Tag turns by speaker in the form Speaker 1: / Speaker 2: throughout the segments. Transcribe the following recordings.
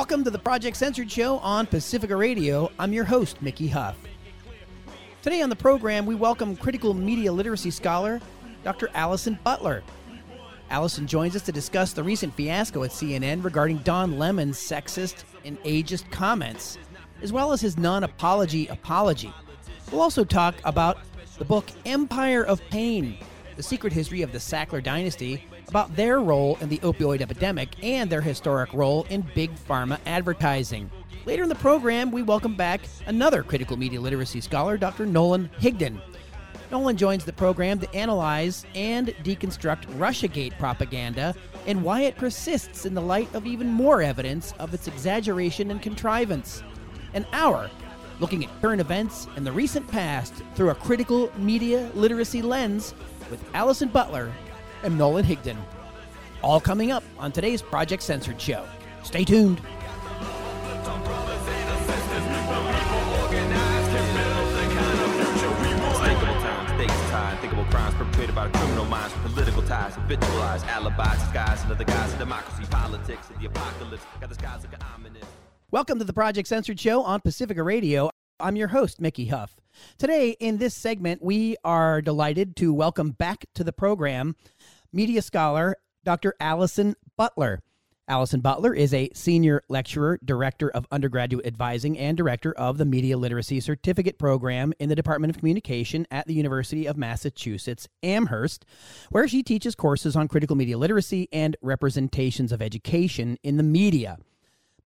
Speaker 1: Welcome to the Project Censored Show on Pacifica Radio. I'm your host, Mickey Huff. Today on the program, we welcome critical media literacy scholar Dr. Allison Butler. Allison joins us to discuss the recent fiasco at CNN regarding Don Lemon's sexist and ageist comments, as well as his non apology apology. We'll also talk about the book Empire of Pain The Secret History of the Sackler Dynasty, about their role in the opioid epidemic and their historic role in big pharma advertising. Later in the program, we welcome back another critical media literacy scholar, Dr. Nolan Higdon. Nolan joins the program to analyze and deconstruct Russiagate propaganda and why it persists in the light of even more evidence of its exaggeration and contrivance. An hour looking at current events and the recent past through a critical media literacy lens with Allison Butler and Nolan Higdon. All coming up on today's Project Censored show. Stay tuned. crimes perpetrated by criminal minds, political ties, habitualized alibis, disguised under guise democracy, politics, and the apocalypse. Got the skies looking ominous. Welcome to the Project Censored Show on Pacifica Radio. I'm your host, Mickey Huff. Today, in this segment, we are delighted to welcome back to the program media scholar Dr. Allison Butler. Allison Butler is a senior lecturer, director of undergraduate advising, and director of the Media Literacy Certificate Program in the Department of Communication at the University of Massachusetts Amherst, where she teaches courses on critical media literacy and representations of education in the media.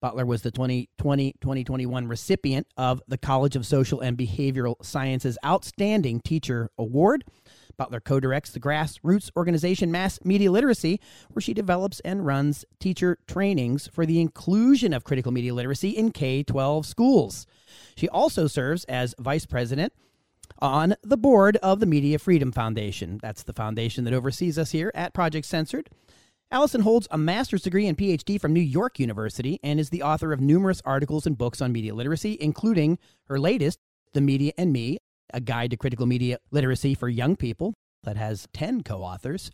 Speaker 1: Butler was the 2020 2021 recipient of the College of Social and Behavioral Sciences Outstanding Teacher Award. Butler co directs the grassroots organization Mass Media Literacy, where she develops and runs teacher trainings for the inclusion of critical media literacy in K 12 schools. She also serves as vice president on the board of the Media Freedom Foundation. That's the foundation that oversees us here at Project Censored. Allison holds a master's degree and PhD from New York University and is the author of numerous articles and books on media literacy, including her latest, The Media and Me, a guide to critical media literacy for young people that has 10 co authors,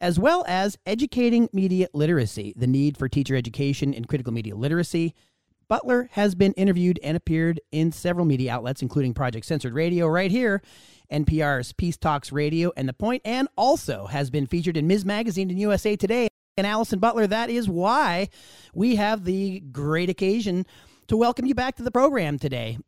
Speaker 1: as well as Educating Media Literacy, the need for teacher education in critical media literacy. Butler has been interviewed and appeared in several media outlets, including Project Censored Radio right here, NPR's Peace Talks Radio, and The Point, and also has been featured in Ms. Magazine and USA Today and Allison Butler. That is why we have the great occasion to welcome you back to the program today.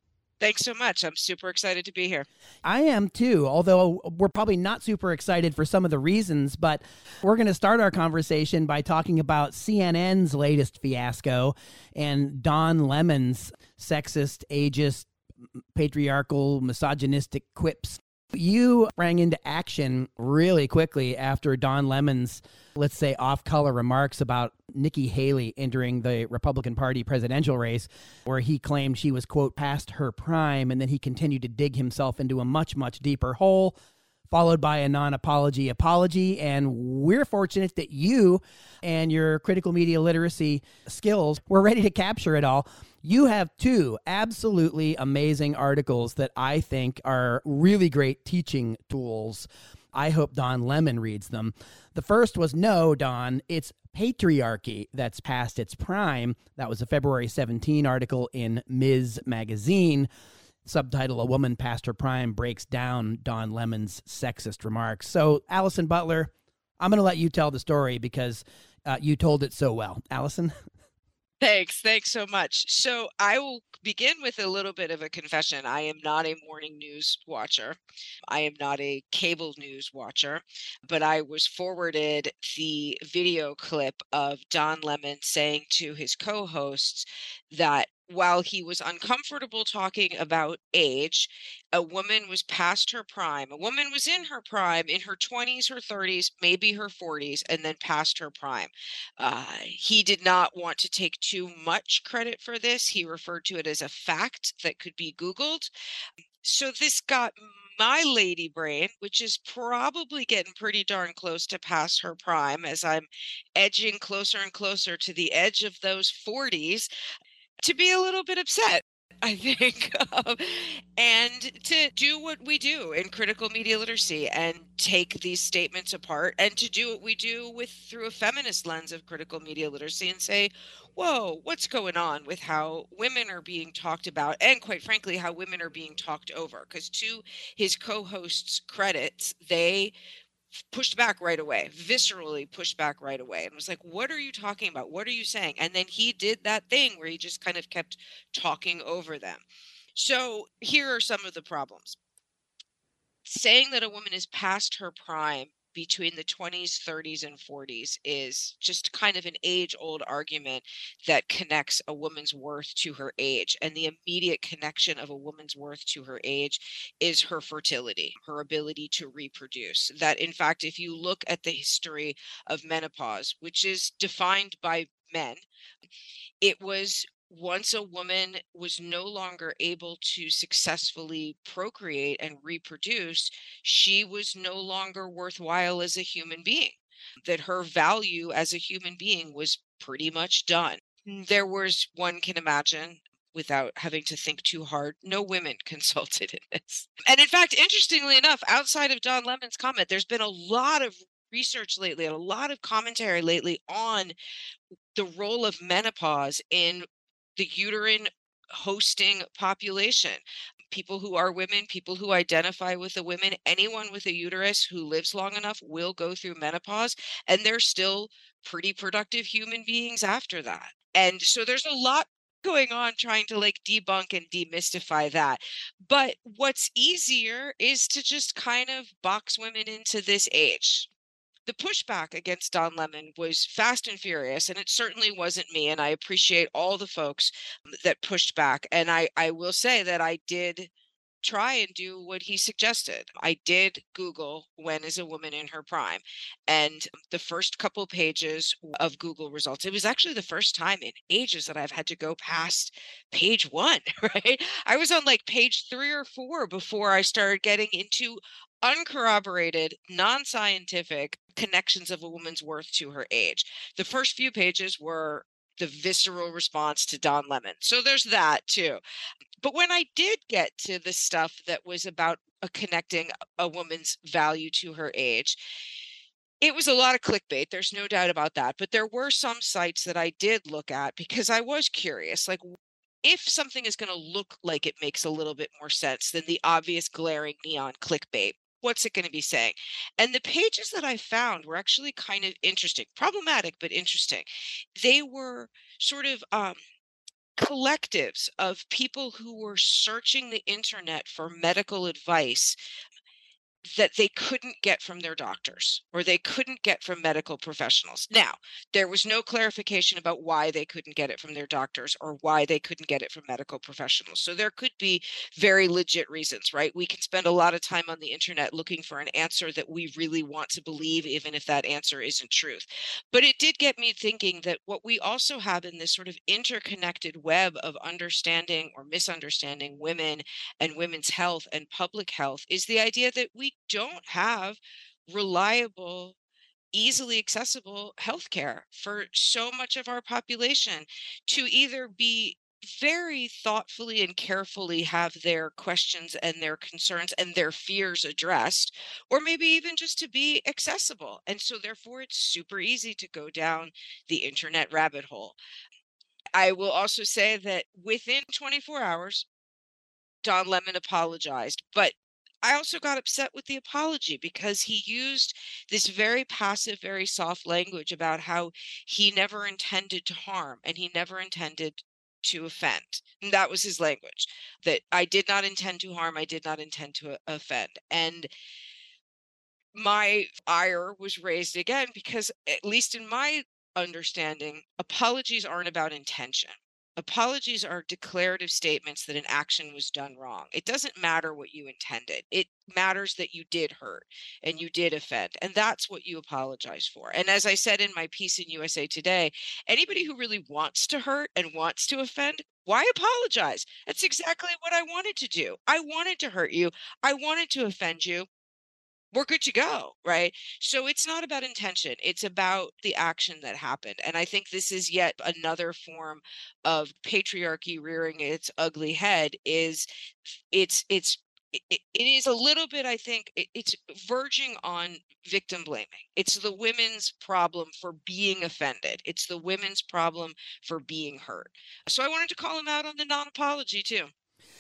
Speaker 2: Thanks so much. I'm super excited to be here.
Speaker 1: I am too, although we're probably not super excited for some of the reasons, but we're going to start our conversation by talking about CNN's latest fiasco and Don Lemon's sexist, ageist, patriarchal, misogynistic quips you sprang into action really quickly after Don Lemon's, let's say, off color remarks about Nikki Haley entering the Republican Party presidential race, where he claimed she was, quote, past her prime. And then he continued to dig himself into a much, much deeper hole followed by a non apology apology. And we're fortunate that you and your critical media literacy skills were ready to capture it all. You have two absolutely amazing articles that I think are really great teaching tools. I hope Don Lemon reads them. The first was No, Don, it's patriarchy that's past its prime. That was a February 17 article in Ms. Magazine. Subtitle A Woman Past Her Prime Breaks Down Don Lemon's Sexist Remarks. So, Allison Butler, I'm going to let you tell the story because uh, you told it so well. Allison?
Speaker 2: Thanks. Thanks so much. So I will begin with a little bit of a confession. I am not a morning news watcher. I am not a cable news watcher, but I was forwarded the video clip of Don Lemon saying to his co hosts that while he was uncomfortable talking about age, a woman was past her prime. A woman was in her prime, in her 20s, her 30s, maybe her 40s, and then past her prime. Uh, he did not want to take too much credit for this. He referred to it as a fact that could be Googled. So this got my lady brain, which is probably getting pretty darn close to past her prime as I'm edging closer and closer to the edge of those 40s to be a little bit upset. I think, um, and to do what we do in critical media literacy and take these statements apart and to do what we do with through a feminist lens of critical media literacy and say, whoa, what's going on with how women are being talked about and quite frankly, how women are being talked over? Because to his co-hosts' credits, they pushed back right away, viscerally pushed back right away, and was like, What are you talking about? What are you saying? And then he did that thing where he just kind of kept talking over them. So here are some of the problems. Saying that a woman is past her prime between the 20s, 30s, and 40s is just kind of an age old argument that connects a woman's worth to her age. And the immediate connection of a woman's worth to her age is her fertility, her ability to reproduce. That, in fact, if you look at the history of menopause, which is defined by men, it was once a woman was no longer able to successfully procreate and reproduce, she was no longer worthwhile as a human being, that her value as a human being was pretty much done. Mm, there was, one can imagine, without having to think too hard. No women consulted in this. And in fact, interestingly enough, outside of Don Lemon's comment, there's been a lot of research lately and a lot of commentary lately on the role of menopause in the uterine hosting population people who are women, people who identify with the women, anyone with a uterus who lives long enough will go through menopause and they're still pretty productive human beings after that. And so there's a lot going on trying to like debunk and demystify that. But what's easier is to just kind of box women into this age the pushback against Don Lemon was fast and furious, and it certainly wasn't me. And I appreciate all the folks um, that pushed back. And I, I will say that I did try and do what he suggested. I did Google when is a woman in her prime. And the first couple pages of Google results, it was actually the first time in ages that I've had to go past page one, right? I was on like page three or four before I started getting into uncorroborated, non scientific connections of a woman's worth to her age. The first few pages were the visceral response to Don Lemon. So there's that too. But when I did get to the stuff that was about a connecting a woman's value to her age, it was a lot of clickbait. There's no doubt about that. But there were some sites that I did look at because I was curious. Like, if something is going to look like it makes a little bit more sense than the obvious glaring neon clickbait, what's it going to be saying? And the pages that I found were actually kind of interesting, problematic, but interesting. They were sort of um, collectives of people who were searching the internet for medical advice that they couldn't get from their doctors or they couldn't get from medical professionals. Now, there was no clarification about why they couldn't get it from their doctors or why they couldn't get it from medical professionals. So there could be very legit reasons, right? We can spend a lot of time on the internet looking for an answer that we really want to believe, even if that answer isn't truth. But it did get me thinking that what we also have in this sort of interconnected web of understanding or misunderstanding women and women's health and public health is the idea that we don't have reliable easily accessible healthcare for so much of our population to either be very thoughtfully and carefully have their questions and their concerns and their fears addressed, or maybe even just to be accessible. And so, therefore, it's super easy to go down the internet rabbit hole. I will also say that within 24 hours, Don Lemon apologized, but I also got upset with the apology because he used this very passive, very soft language about how he never intended to harm and he never intended to offend. And that was his language that I did not intend to harm, I did not intend to uh, offend. And my ire was raised again because, at least in my understanding, apologies aren't about intention. Apologies are declarative statements that an action was done wrong. It doesn't matter what you intended. It matters that you did hurt and you did offend. And that's what you apologize for. And as I said in my piece in USA Today, anybody who really wants to hurt and wants to offend, why apologize? That's exactly what I wanted to do. I wanted to hurt you. I wanted to offend you. We're good to go, right? So it's not about intention, it's about the action that happened. And I think this is yet another form of patriarchy rearing its ugly head is it's it's it, is a little bit i think it's verging on victim blaming it's the women's problem for being offended it's the women's problem for being hurt so i wanted to call him out on the non-apology too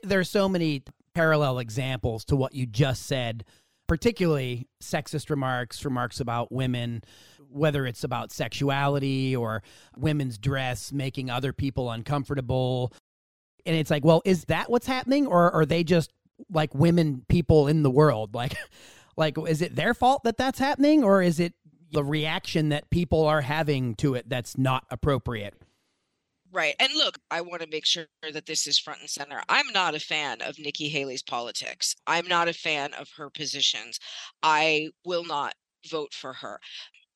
Speaker 1: there are so many parallel examples to what you just said particularly sexist remarks, remarks about women, whether it's about sexuality or women's dress, making other people uncomfortable. And it's like, well, is that what's happening? Or are they just like women people in the world? Like, like is it their fault that that's happening? Or is it the reaction that people are having to it that's not appropriate?
Speaker 2: Right. And look, I want to make sure that this is front and center. I'm not a fan of Nikki Haley's politics. I'm not a fan of her positions. I will not vote for her.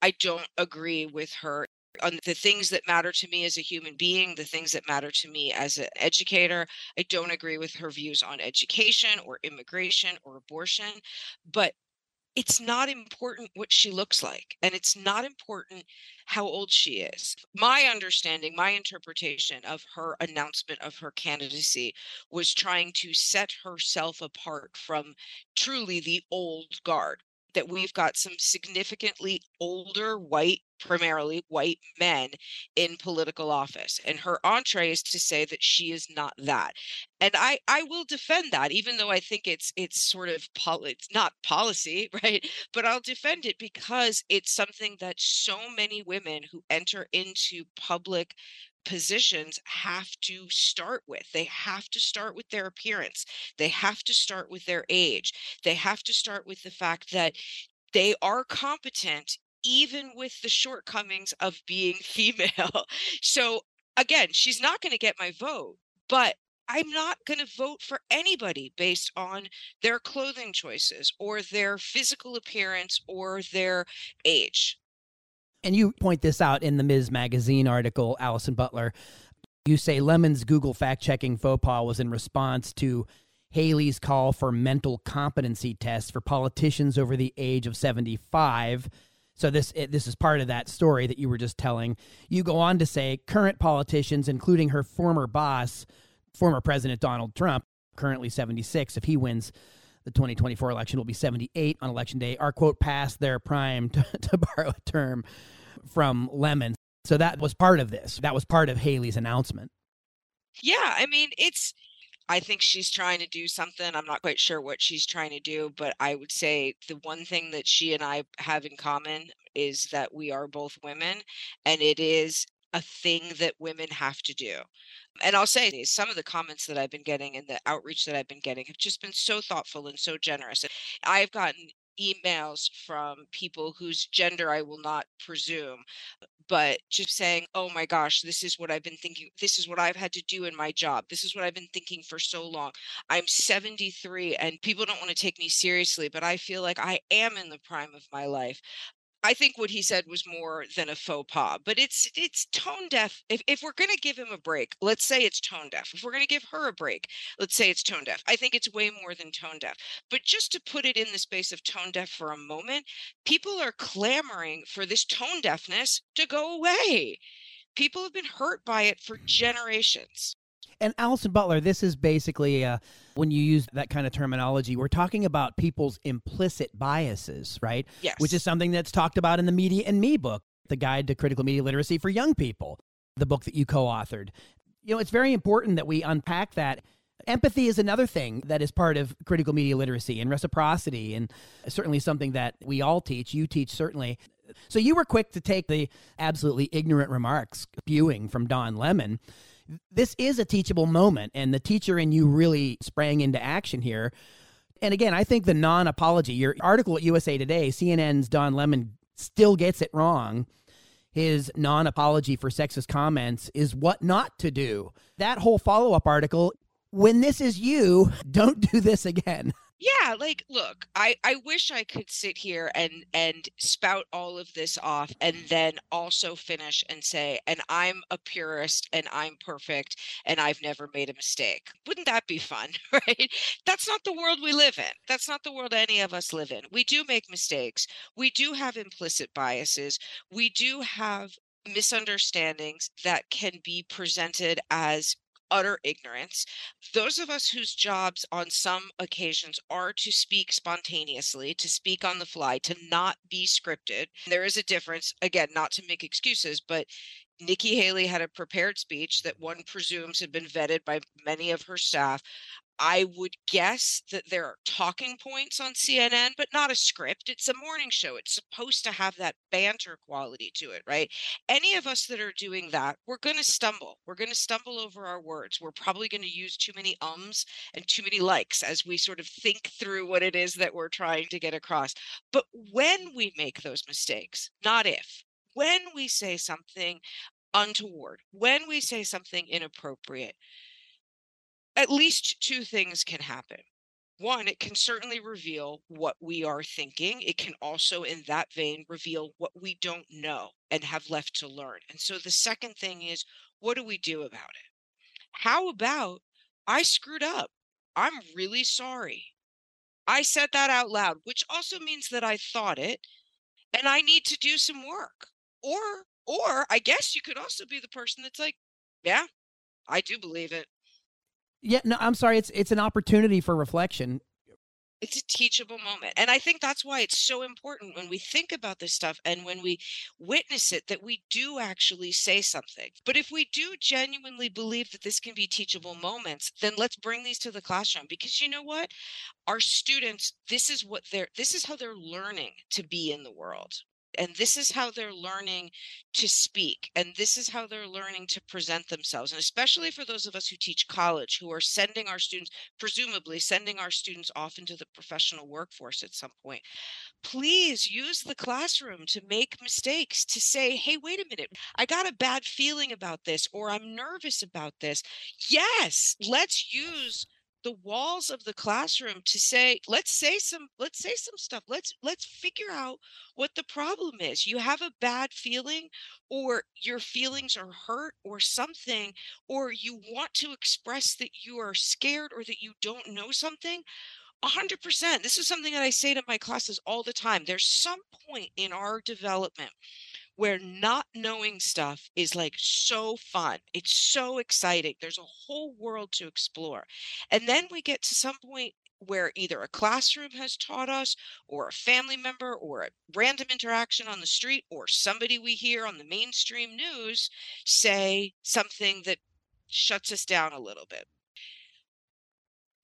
Speaker 2: I don't agree with her on the things that matter to me as a human being, the things that matter to me as an educator. I don't agree with her views on education or immigration or abortion, but it's not important what she looks like and it's not important how old she is. My understanding, my interpretation of her announcement of her candidacy was trying to set herself apart from truly the old guard that we've got some significantly older white primarily white men in political office and her entree is to say that she is not that and i i will defend that even though i think it's it's sort of pol- it's not policy right but i'll defend it because it's something that so many women who enter into public positions have to start with. They have to start with their appearance. They have to start with their age. They have to start with the fact that they are competent even with the shortcomings of being female. So again, she's not going to get my vote, but I'm not going to vote for anybody based on their clothing choices or their physical appearance or their age.
Speaker 1: And you point this out in the Ms. Magazine article, Allison Butler. You say Lemon's Google fact checking faux pas was in response to Haley's call for mental competency tests for politicians over the age of 75. So this this is part of that story that you were just telling. You go on to say current politicians, including her former boss, former President Donald Trump, currently 76, if he wins the 2024 election, will be 78 on election day, are quote past their prime to, to borrow a term from Lemon. So that was part of this. That was part of Haley's announcement.
Speaker 2: Yeah, I mean, it's I think she's trying to do something. I'm not quite sure what she's trying to do, but I would say the one thing that she and I have in common is that we are both women and it is a thing that women have to do. And I'll say some of the comments that I've been getting and the outreach that I've been getting have just been so thoughtful and so generous. I've gotten emails from people whose gender I will not presume, but just saying, oh my gosh, this is what I've been thinking. This is what I've had to do in my job. This is what I've been thinking for so long. I'm 73 and people don't want to take me seriously, but I feel like I am in the prime of my life. I think what he said was more than a faux pas, but it's it's tone deaf. If if we're going to give him a break, let's say it's tone deaf. If we're going to give her a break, let's say it's tone deaf. I think it's way more than tone deaf. But just to put it in the space of tone deaf for a moment, people are clamoring for this tone deafness to go away. People have been hurt by it for generations.
Speaker 1: And Allison Butler, this is basically uh, when you use that kind of terminology, we're talking about people's implicit biases, right?
Speaker 2: Yes.
Speaker 1: Which is something that's talked about in the Media and Me book, the Guide to Critical Media Literacy for Young People, the book that you co authored. You know, it's very important that we unpack that. Empathy is another thing that is part of critical media literacy and reciprocity, and certainly something that we all teach. You teach, certainly. So you were quick to take the absolutely ignorant remarks spewing from Don Lemon this is a teachable moment, and the teacher in you really sprang into action here. And again, I think the non apology, your article at USA Today, CNN's Don Lemon still gets it wrong. His non apology for sexist comments is what not to do. That whole follow up article, when this is you, don't do this again.
Speaker 2: yeah like look i i wish i could sit here and and spout all of this off and then also finish and say and i'm a purist and i'm perfect and i've never made a mistake. Wouldn't that be fun right? That's not the world we live in. That's not the world any of us live in. We do make mistakes. We do have implicit biases. We do have misunderstandings that can be presented as utter ignorance. Those of us whose jobs on some occasions are to speak spontaneously, to speak on the fly, to not be scripted. There is a difference, again, not to make excuses, but Nikki Haley had a prepared speech that one presumes had been vetted by many of her staff. I would guess that there are talking points on CNN, but not a script. It's a morning show. It's supposed to have that banter quality to it, right? Any of us that are doing that, we're going to stumble. We're going to stumble over our words. We're probably going to use too many ums and too many likes as we sort of think through what it is that we're trying to get across. But when we make those mistakes, not if, when we say something untoward, when we say something inappropriate, at least two things can happen. One, it can certainly reveal what we are thinking. It can also, in that vein, reveal what we don't know and have left to learn. And so the second thing is, what do we do about it? How about I screwed up? I'm really sorry. I said that out loud, which also means that I thought it and I need to do some work. Or, or I guess you could also be the person that's like, yeah, I do believe it.
Speaker 1: Yeah, no, I'm sorry. It's it's an opportunity for reflection.
Speaker 2: It's a teachable moment. And I think that's why it's so important when we think about this stuff and when we witness it that we do actually say something. But if we do genuinely believe that this can be teachable moments, then let's bring these to the classroom because you know what? Our students, this is what they're this is how they're learning to be in the world and this is how they're learning to speak and this is how they're learning to present themselves and especially for those of us who teach college who are sending our students presumably sending our students off into the professional workforce at some point. Please use the classroom to make mistakes to say hey wait a minute. I got a bad feeling about this or i'm nervous about this. Yes let's use the walls of the classroom to say let's say some let's say some stuff. Let's let's figure out what the problem is. You have a bad feeling or your feelings are hurt or something or you want to express that you are scared or that you don't know something 100% this is something that i say to my classes all the time. There's some point in our development where not knowing stuff is like so fun. It's so exciting. There's a whole world to explore. And then we get to some point where either a classroom has taught us, or a family member, or a random interaction on the street, or somebody we hear on the mainstream news say something that shuts us down a little bit.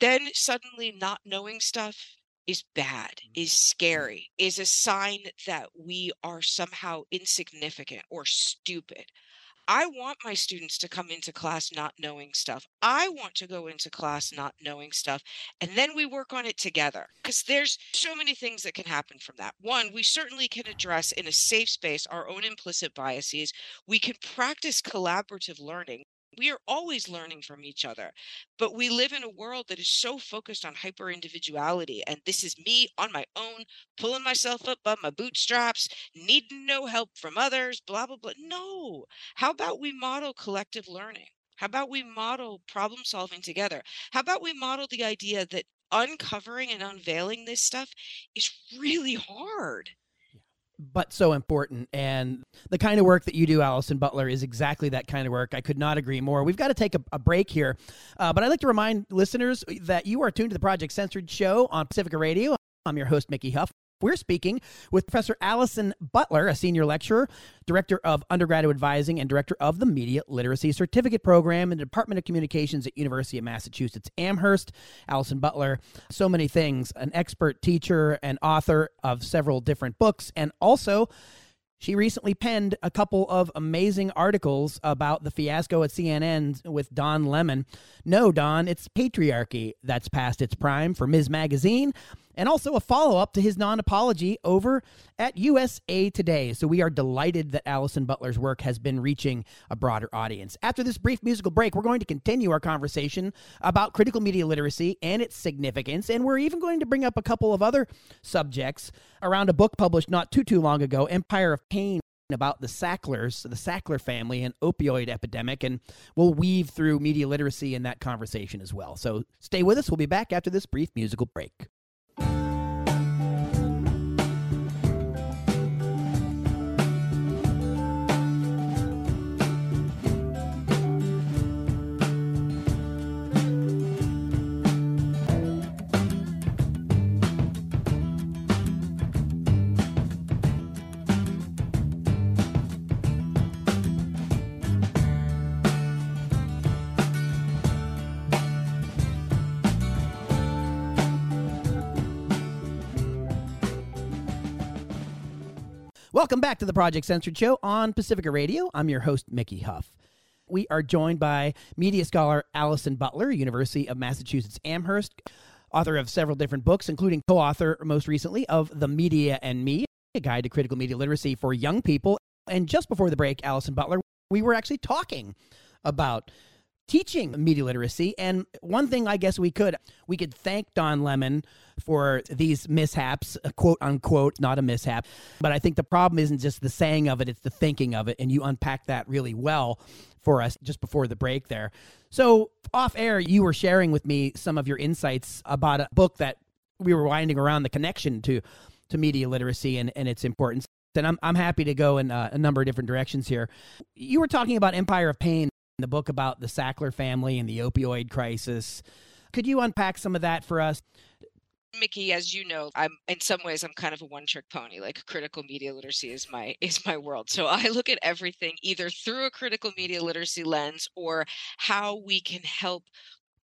Speaker 2: Then suddenly, not knowing stuff is bad, is mm-hmm. scary, is a sign that we are somehow insignificant or stupid. I want my students to come into class not knowing stuff. I want to go into class not knowing stuff. And then we work on it together because there's so many things that can happen from that. One, we certainly can address in a safe space our own implicit biases. We can practice collaborative learning we are always learning from each other but we live in a world that is so focused on hyper individuality and this is me on my own pulling myself up by my bootstraps needing no help from others blah blah blah. No how about we model collective learning? How about we model problem solving together? How about we model the idea that uncovering and unveiling this stuff is really hard
Speaker 1: but so important. And the kind of work that you do, Allison Butler, is exactly that kind of work. I could not agree more. We've got to take a, a break here, uh, but I'd like to remind listeners that you are tuned to the Project Censored show on Pacifica Radio. I'm your host, Mickey Huff. We're speaking with Professor Allison Butler, a senior lecturer, director of undergraduate advising, and director of the Media Literacy Certificate Program in the Department of Communications at University of Massachusetts Amherst. Allison Butler, so many things, an expert teacher and author of several different books, and also she recently penned a couple of amazing articles about the fiasco at CNN with Don Lemon. No, Don, it's patriarchy that's past its prime for Ms. Magazine. And also a follow up to his non apology over at USA Today. So we are delighted that Allison Butler's work has been reaching a broader audience. After this brief musical break, we're going to continue our conversation about critical media literacy and its significance, and we're even going to bring up a couple of other subjects around a book published not too too long ago, Empire of Pain about the Sacklers, the Sackler family, and opioid epidemic, and we'll weave through media literacy in that conversation as well. So stay with us. We'll be back after this brief musical break. Welcome back to the Project Censored Show on Pacifica Radio. I'm your host, Mickey Huff. We are joined by media scholar Allison Butler, University of Massachusetts Amherst, author of several different books, including co author most recently of The Media and Me, a guide to critical media literacy for young people. And just before the break, Allison Butler, we were actually talking about teaching media literacy. And one thing I guess we could we could thank Don Lemon for these mishaps, quote unquote, not a mishap. But I think the problem isn't just the saying of it, it's the thinking of it. And you unpack that really well for us just before the break there. So off air, you were sharing with me some of your insights about a book that we were winding around the connection to to media literacy and, and its importance. And I'm, I'm happy to go in uh, a number of different directions here. You were talking about Empire of Pain the book about the Sackler family and the opioid crisis. Could you unpack some of that for us?
Speaker 2: Mickey, as you know, I'm in some ways I'm kind of a one-trick pony. Like critical media literacy is my is my world. So I look at everything either through a critical media literacy lens or how we can help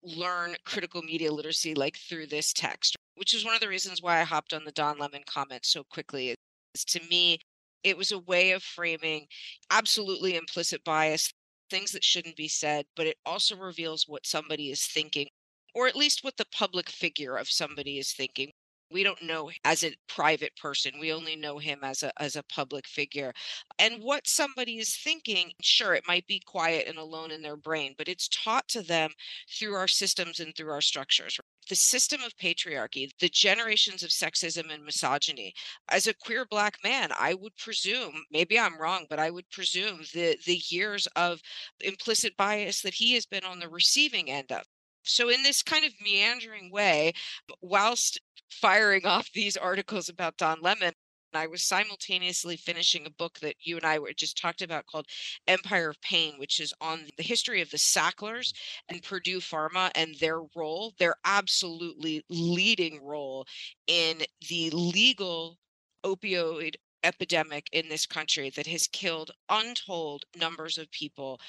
Speaker 2: learn critical media literacy like through this text, which is one of the reasons why I hopped on the Don Lemon comment so quickly. Is to me, it was a way of framing absolutely implicit bias things that shouldn't be said, but it also reveals what somebody is thinking, or at least what the public figure of somebody is thinking. We don't know as a private person. We only know him as a as a public figure. And what somebody is thinking, sure, it might be quiet and alone in their brain, but it's taught to them through our systems and through our structures the system of patriarchy, the generations of sexism and misogyny. As a queer black man, I would presume, maybe I'm wrong, but I would presume the the years of implicit bias that he has been on the receiving end of. So in this kind of meandering way, whilst firing off these articles about Don Lemon, I was simultaneously finishing a book that you and I were just talked about called Empire of Pain, which is on the history of the Sacklers mm-hmm. and Purdue Pharma and their role, their absolutely leading role in the legal opioid epidemic in this country that has killed untold numbers of people,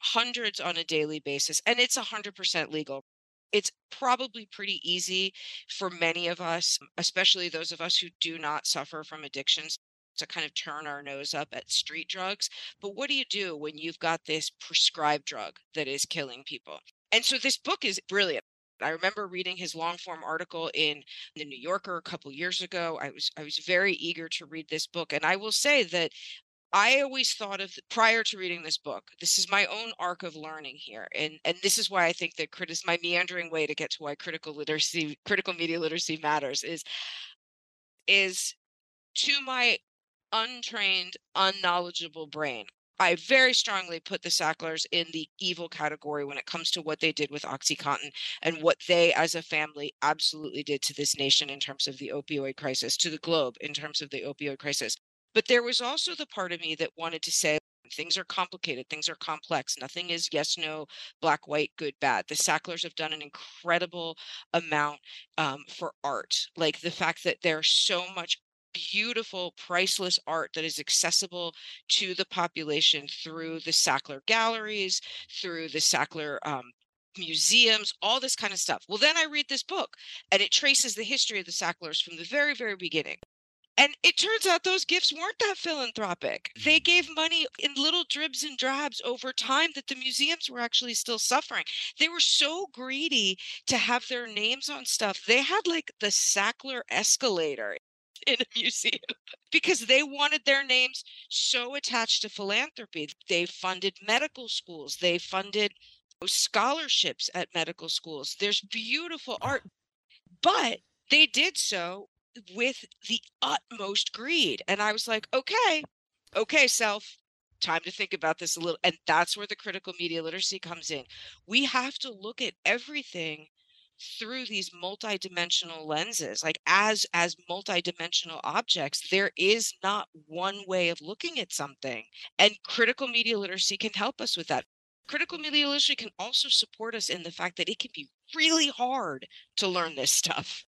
Speaker 2: hundreds on a daily basis, and it's 100% legal it's probably pretty easy for many of us, especially those of us who do not suffer from addictions, to kind of turn our nose up at street drugs. But what do you do when you've got this prescribed drug that is killing people? And so this book is brilliant. I remember reading his long form article in the New Yorker a couple years ago. I was I was very eager to read this book and I will say that I always thought of prior to reading this book. This is my own arc of learning here, and and this is why I think that critis my meandering way to get to why critical literacy, critical media literacy matters is is to my untrained, unknowledgeable brain. I very strongly put the Sacklers in the evil category when it comes to what they did with OxyContin and what they, as a family, absolutely did to this nation in terms of the opioid crisis, to the globe in terms of the opioid crisis. But there was also the part of me that wanted to say, things are complicated, things are complex. Nothing is yes, no, black, white, good, bad. The Sacklers have done an incredible amount um, for art. Like the fact that there's so much beautiful, priceless art that is accessible to the population through the Sackler galleries, through the Sackler um, museums, all this kind of stuff. Well, then I read this book and it traces the history of the Sacklers from the very, very beginning And it turns out those gifts weren't that philanthropic. They mm. gave money in little dribs and drabs over time that the museums were actually still suffering. They were so greedy to have their names on stuff. They had like the Sackler escalator in a museum because they wanted their names so attached to philanthropy. They funded medical schools, they funded scholarships at medical schools. There's beautiful art, but they did so with the utmost greed. And I was like, okay, okay, self, time to think about this a little. And that's where the critical media literacy comes in. We have to look at everything through these multidimensional lenses like as as multidimensional objects there is not one way of looking at something and critical media literacy can help us with that. Critical media literacy can also support us in the fact that it can be really hard to learn this stuff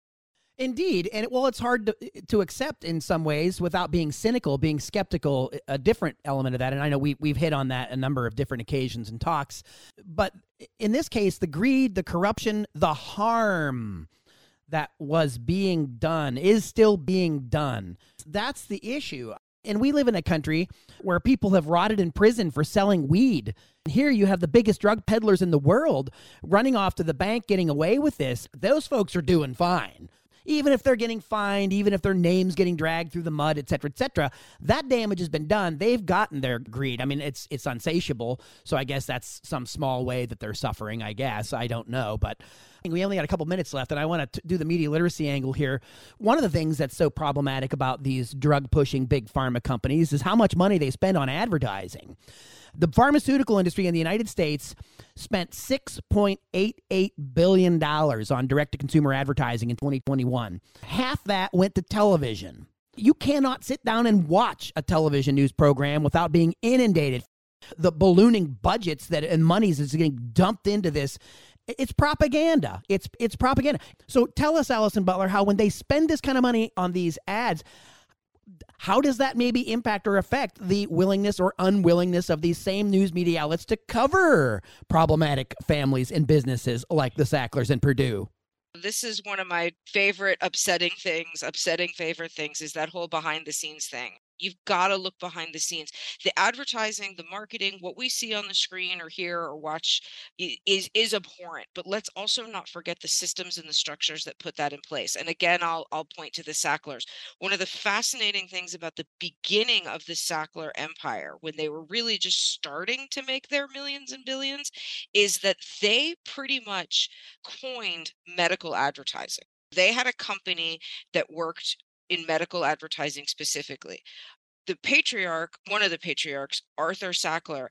Speaker 1: Indeed, and well, it's hard to, to accept in some ways without being cynical, being skeptical. A different element of that, and I know we we've hit on that a number of different occasions and talks, but in this case, the greed, the corruption, the harm that was being done is still being done. That's the issue. And we live in a country where people have rotted in prison for selling weed. Here you have the biggest drug peddlers in the world running off to the bank, getting away with this. Those folks are doing fine even if they're getting fined, even if their name's getting dragged through the mud, et cetera, et cetera, that damage has been done. They've gotten their greed. I mean, it's it's unsatiable. So I guess that's some small way that they're suffering. I guess I don't know, but we only got a couple minutes left, and I want to do the media literacy angle here. One of the things that's so problematic about these drug pushing big pharma companies is how much money they spend on advertising. The pharmaceutical industry in the United States spent $6.88 billion on direct to consumer advertising in 2021. Half that went to television. You cannot sit down and watch a television news program without being inundated. The ballooning budgets that and monies is getting dumped into this it's propaganda. It's it's propaganda. So tell us, Allison Butler, how when they spend this kind of money on these ads, how does that maybe impact or affect the willingness or unwillingness of these same news media outlets to cover problematic families and businesses like the Sacklers and Purdue?
Speaker 2: This is one of my favorite upsetting things, upsetting favorite things is that whole behind the scenes thing. You've got to look behind the scenes. The advertising, the marketing, what we see on the screen or hear or watch is is abhorrent. But let's also not forget the systems and the structures that put that in place. And again, I'll I'll point to the Sacklers. One of the fascinating things about the beginning of the Sackler empire, when they were really just starting to make their millions and billions, is that they pretty much coined medical advertising. They had a company that worked in medical advertising specifically. The patriarch, one of the patriarchs, Arthur Sackler,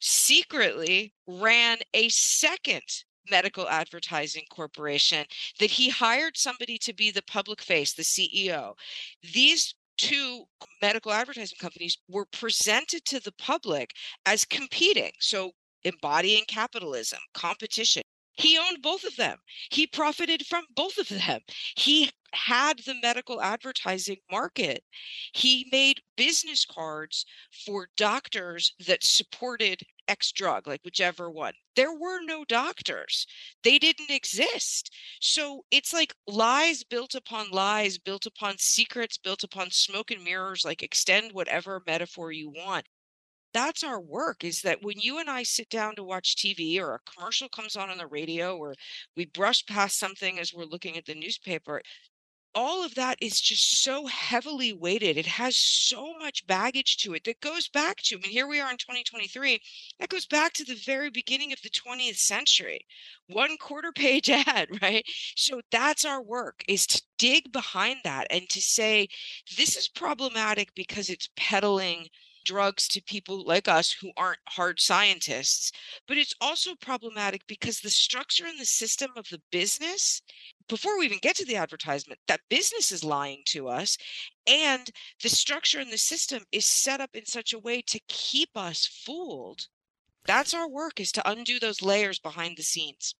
Speaker 2: secretly ran a second medical advertising corporation that he hired somebody to be the public face, the CEO. These two medical advertising companies were presented to the public as competing. So embodying capitalism, competition. He owned both of them. He profited from both of them. He had the medical advertising market. He made business cards for doctors that supported X drug, like whichever one. There were no doctors, they didn't exist. So it's like lies built upon lies, built upon secrets, built upon smoke and mirrors, like extend whatever metaphor you want that's our work is that when you and I sit down to watch TV or a commercial comes on on the radio or we brush past something as we're looking at the newspaper, all of that is just so heavily weighted. It has so much baggage to it that goes back to, I mean, here we are in 2023, that goes back to the very beginning of the 20th century. One quarter page ad, right? So that's our work is to dig behind that and to say, this is problematic because it's peddling drugs to people like us who aren't hard scientists. But it's also problematic because the structure and the system of the business, before we even get to the advertisement, that business is lying to us. And the structure and the system is set up in such a way to keep us fooled. That's our work is to undo those layers behind the scenes.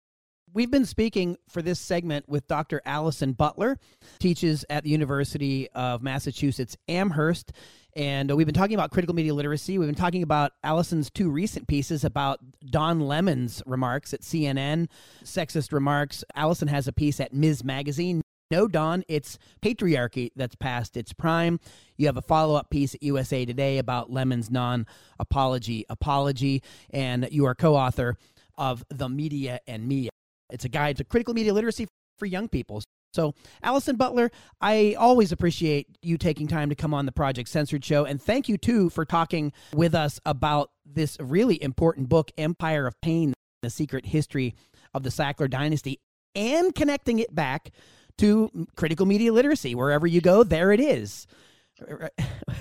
Speaker 1: We've been speaking for this segment with Dr. Allison Butler, teaches at the University of Massachusetts Amherst. And we've been talking about critical media literacy. We've been talking about Allison's two recent pieces about Don Lemon's remarks at CNN, sexist remarks. Allison has a piece at Ms. Magazine. No, Don, it's patriarchy that's past its prime. You have a follow up piece at USA Today about Lemon's non apology apology, and you are co author of The Media and Me. It's a guide to critical media literacy for young people. So, Allison Butler, I always appreciate you taking time to come on the Project Censored show. And thank you, too, for talking with us about this really important book, Empire of Pain The Secret History of the Sackler Dynasty, and connecting it back to critical media literacy. Wherever you go, there it is.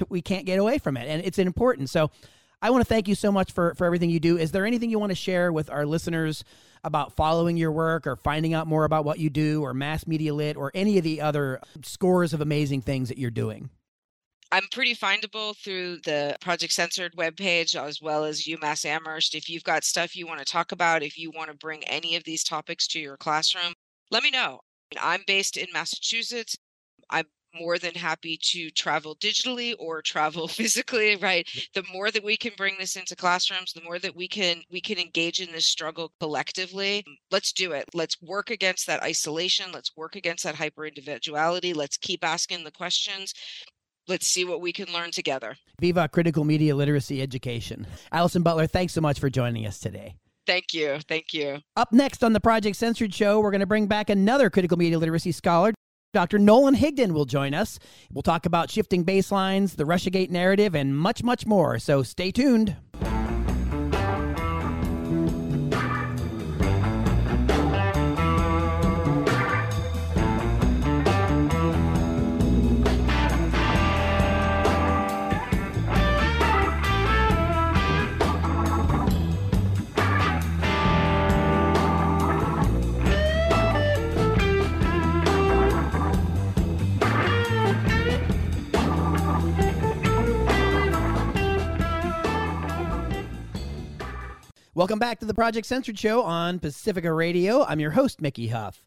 Speaker 1: We can't get away from it, and it's important. So, I want to thank you so much for for everything you do. Is there anything you want to share with our listeners about following your work or finding out more about what you do or mass media lit or any of the other scores of amazing things that you're doing?
Speaker 2: I'm pretty findable through the Project Censored webpage as well as UMass Amherst. If you've got stuff you want to talk about, if you want to bring any of these topics to your classroom, let me know. I'm based in Massachusetts. I'm more than happy to travel digitally or travel physically right? The more that we can bring this into classrooms the more that we can we can engage in this struggle collectively let's do it. Let's work against that isolation. Let's work against that hyper individuality let's keep asking the questions. Let's see what we can learn together.
Speaker 1: Viva critical media literacy education. Allison butler thanks so much for joining us today.
Speaker 2: Thank you. Thank you.
Speaker 1: Up next on the Project Censored show, we're going to bring back another critical media literacy scholar. Dr. Nolan Higdon will join us. We'll talk about shifting baselines, the Russiagate narrative, and much, much more. So stay tuned. Welcome back to the Project Censored Show on Pacifica Radio. I'm your host, Mickey Huff.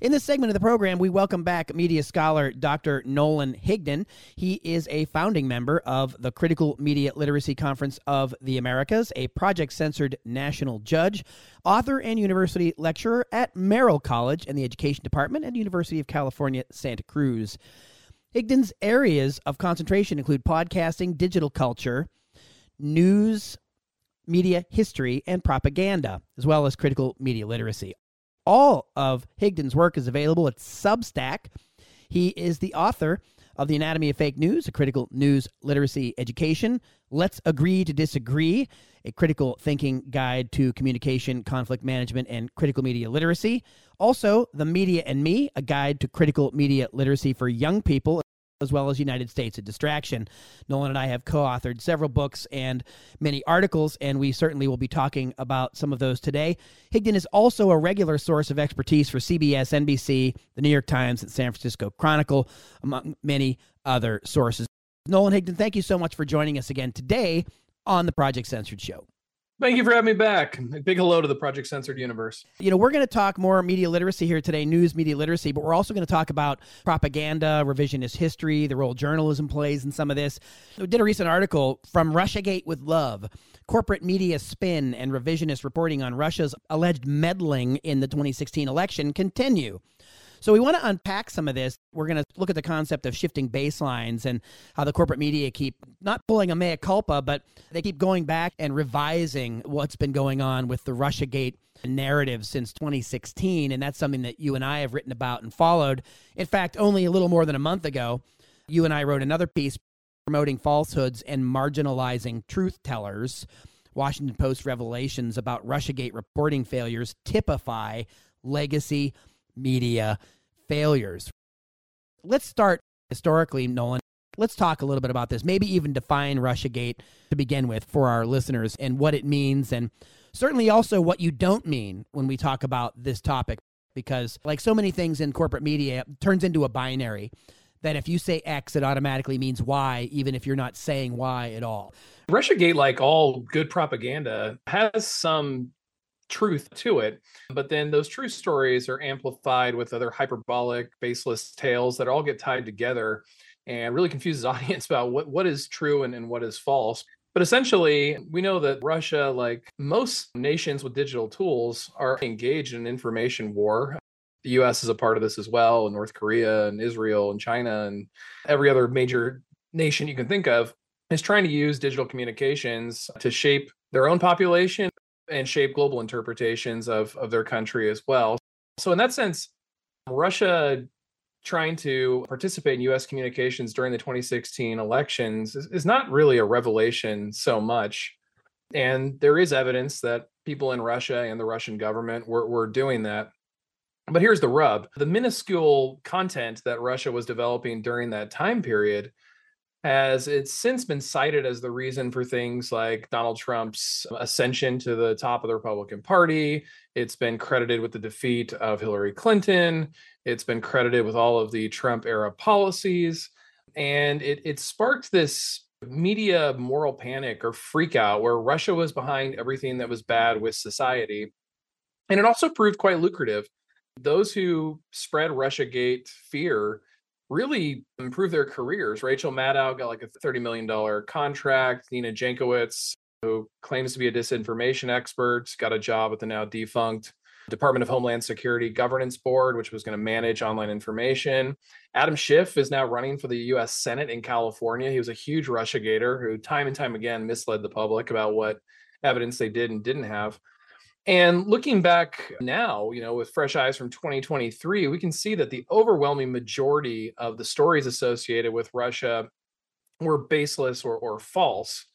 Speaker 1: In this segment of the program, we welcome back media scholar Dr. Nolan Higdon. He is a founding member of the Critical Media Literacy Conference of the Americas, a Project Censored national judge, author, and university lecturer at Merrill College in the Education Department at University of California, Santa Cruz. Higdon's areas of concentration include podcasting, digital culture, news, media history and propaganda, as well as critical media literacy. All of Higdon's work is available at Substack. He is the author of The Anatomy of Fake News, a critical news literacy education, Let's Agree to Disagree, a critical thinking guide to communication, conflict management, and critical media literacy. Also, The Media and Me, a guide to critical media literacy for young people as well as United States a Distraction. Nolan and I have co authored several books and many articles, and we certainly will be talking about some of those today. Higdon is also a regular source of expertise for CBS, NBC, the New York Times, and San Francisco Chronicle, among many other sources. Nolan Higdon, thank you so much for joining us again today on the Project Censored Show.
Speaker 3: Thank you for having me back. Big hello to the Project Censored universe.
Speaker 1: You know, we're going to talk more media literacy here today, news media literacy, but we're also going to talk about propaganda, revisionist history, the role journalism plays in some of this. We did a recent article from Russiagate with Love. Corporate media spin and revisionist reporting on Russia's alleged meddling in the 2016 election continue. So we want to unpack some of this. We're going to look at the concept of shifting baselines and how the corporate media keep not pulling a mea culpa, but they keep going back and revising what's been going on with the Russiagate narrative since 2016. And that's something that you and I have written about and followed. In fact, only a little more than a month ago, you and I wrote another piece promoting falsehoods and marginalizing truth tellers. Washington Post revelations about Russiagate reporting failures typify legacy media failures. Let's start historically, Nolan. Let's talk a little bit about this, maybe even define Russiagate to begin with for our listeners and what it means, and certainly also what you don't mean when we talk about this topic. Because, like so many things in corporate media, it turns into a binary that if you say X, it automatically means Y, even if you're not saying Y at all.
Speaker 3: Russiagate, like all good propaganda, has some truth to it. But then those true stories are amplified with other hyperbolic, baseless tales that all get tied together and really confuses audience about what, what is true and, and what is false. But essentially, we know that Russia, like most nations with digital tools, are engaged in an information war. the US is a part of this as well, and North Korea and Israel and China and every other major nation you can think of is trying to use digital communications to shape their own population and shape global interpretations of, of their country as well. So, in that sense, Russia trying to participate in US communications during the 2016 elections is, is not really a revelation so much. And there is evidence that people in Russia and the Russian government were, were doing that. But here's the rub the minuscule content that Russia was developing during that time period has it's since been cited as the reason for things like Donald Trump's ascension to the top of the Republican Party. It's been credited with the defeat of Hillary Clinton. It's been credited with all of the Trump era policies. And it, it sparked this media moral panic or freak out where Russia was behind everything that was bad with society. And it also proved quite lucrative. Those who spread Russiagate fear really improved their careers. Rachel Maddow got like a $30 million contract. Nina Jankowicz, who claims to be a disinformation expert, got a job at the now defunct Department of Homeland Security Governance Board, which was going to manage online information. Adam Schiff is now running for the US Senate in California. He was a huge Russia gator who, time and time again, misled the public about what evidence they did and didn't have. And looking back now, you know, with fresh eyes from 2023, we can see that the overwhelming majority of the stories associated with Russia were baseless or, or false.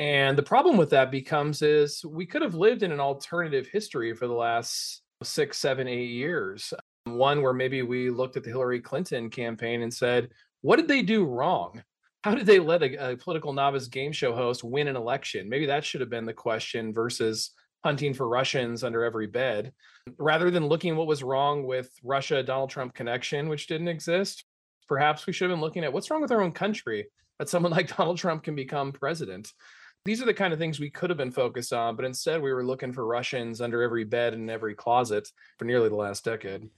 Speaker 3: And the problem with that becomes is we could have lived in an alternative history for the last six, seven, eight years. One where maybe we looked at the Hillary Clinton campaign and said, what did they do wrong? How did they let a, a political novice game show host win an election? Maybe that should have been the question versus hunting for Russians under every bed, rather than looking what was wrong with Russia Donald Trump connection, which didn't exist. Perhaps we should have been looking at what's wrong with our own country that someone like Donald Trump can become president. These are the kind of things we could have been focused on, but instead we were looking for Russians under every bed and every closet for nearly the last decade.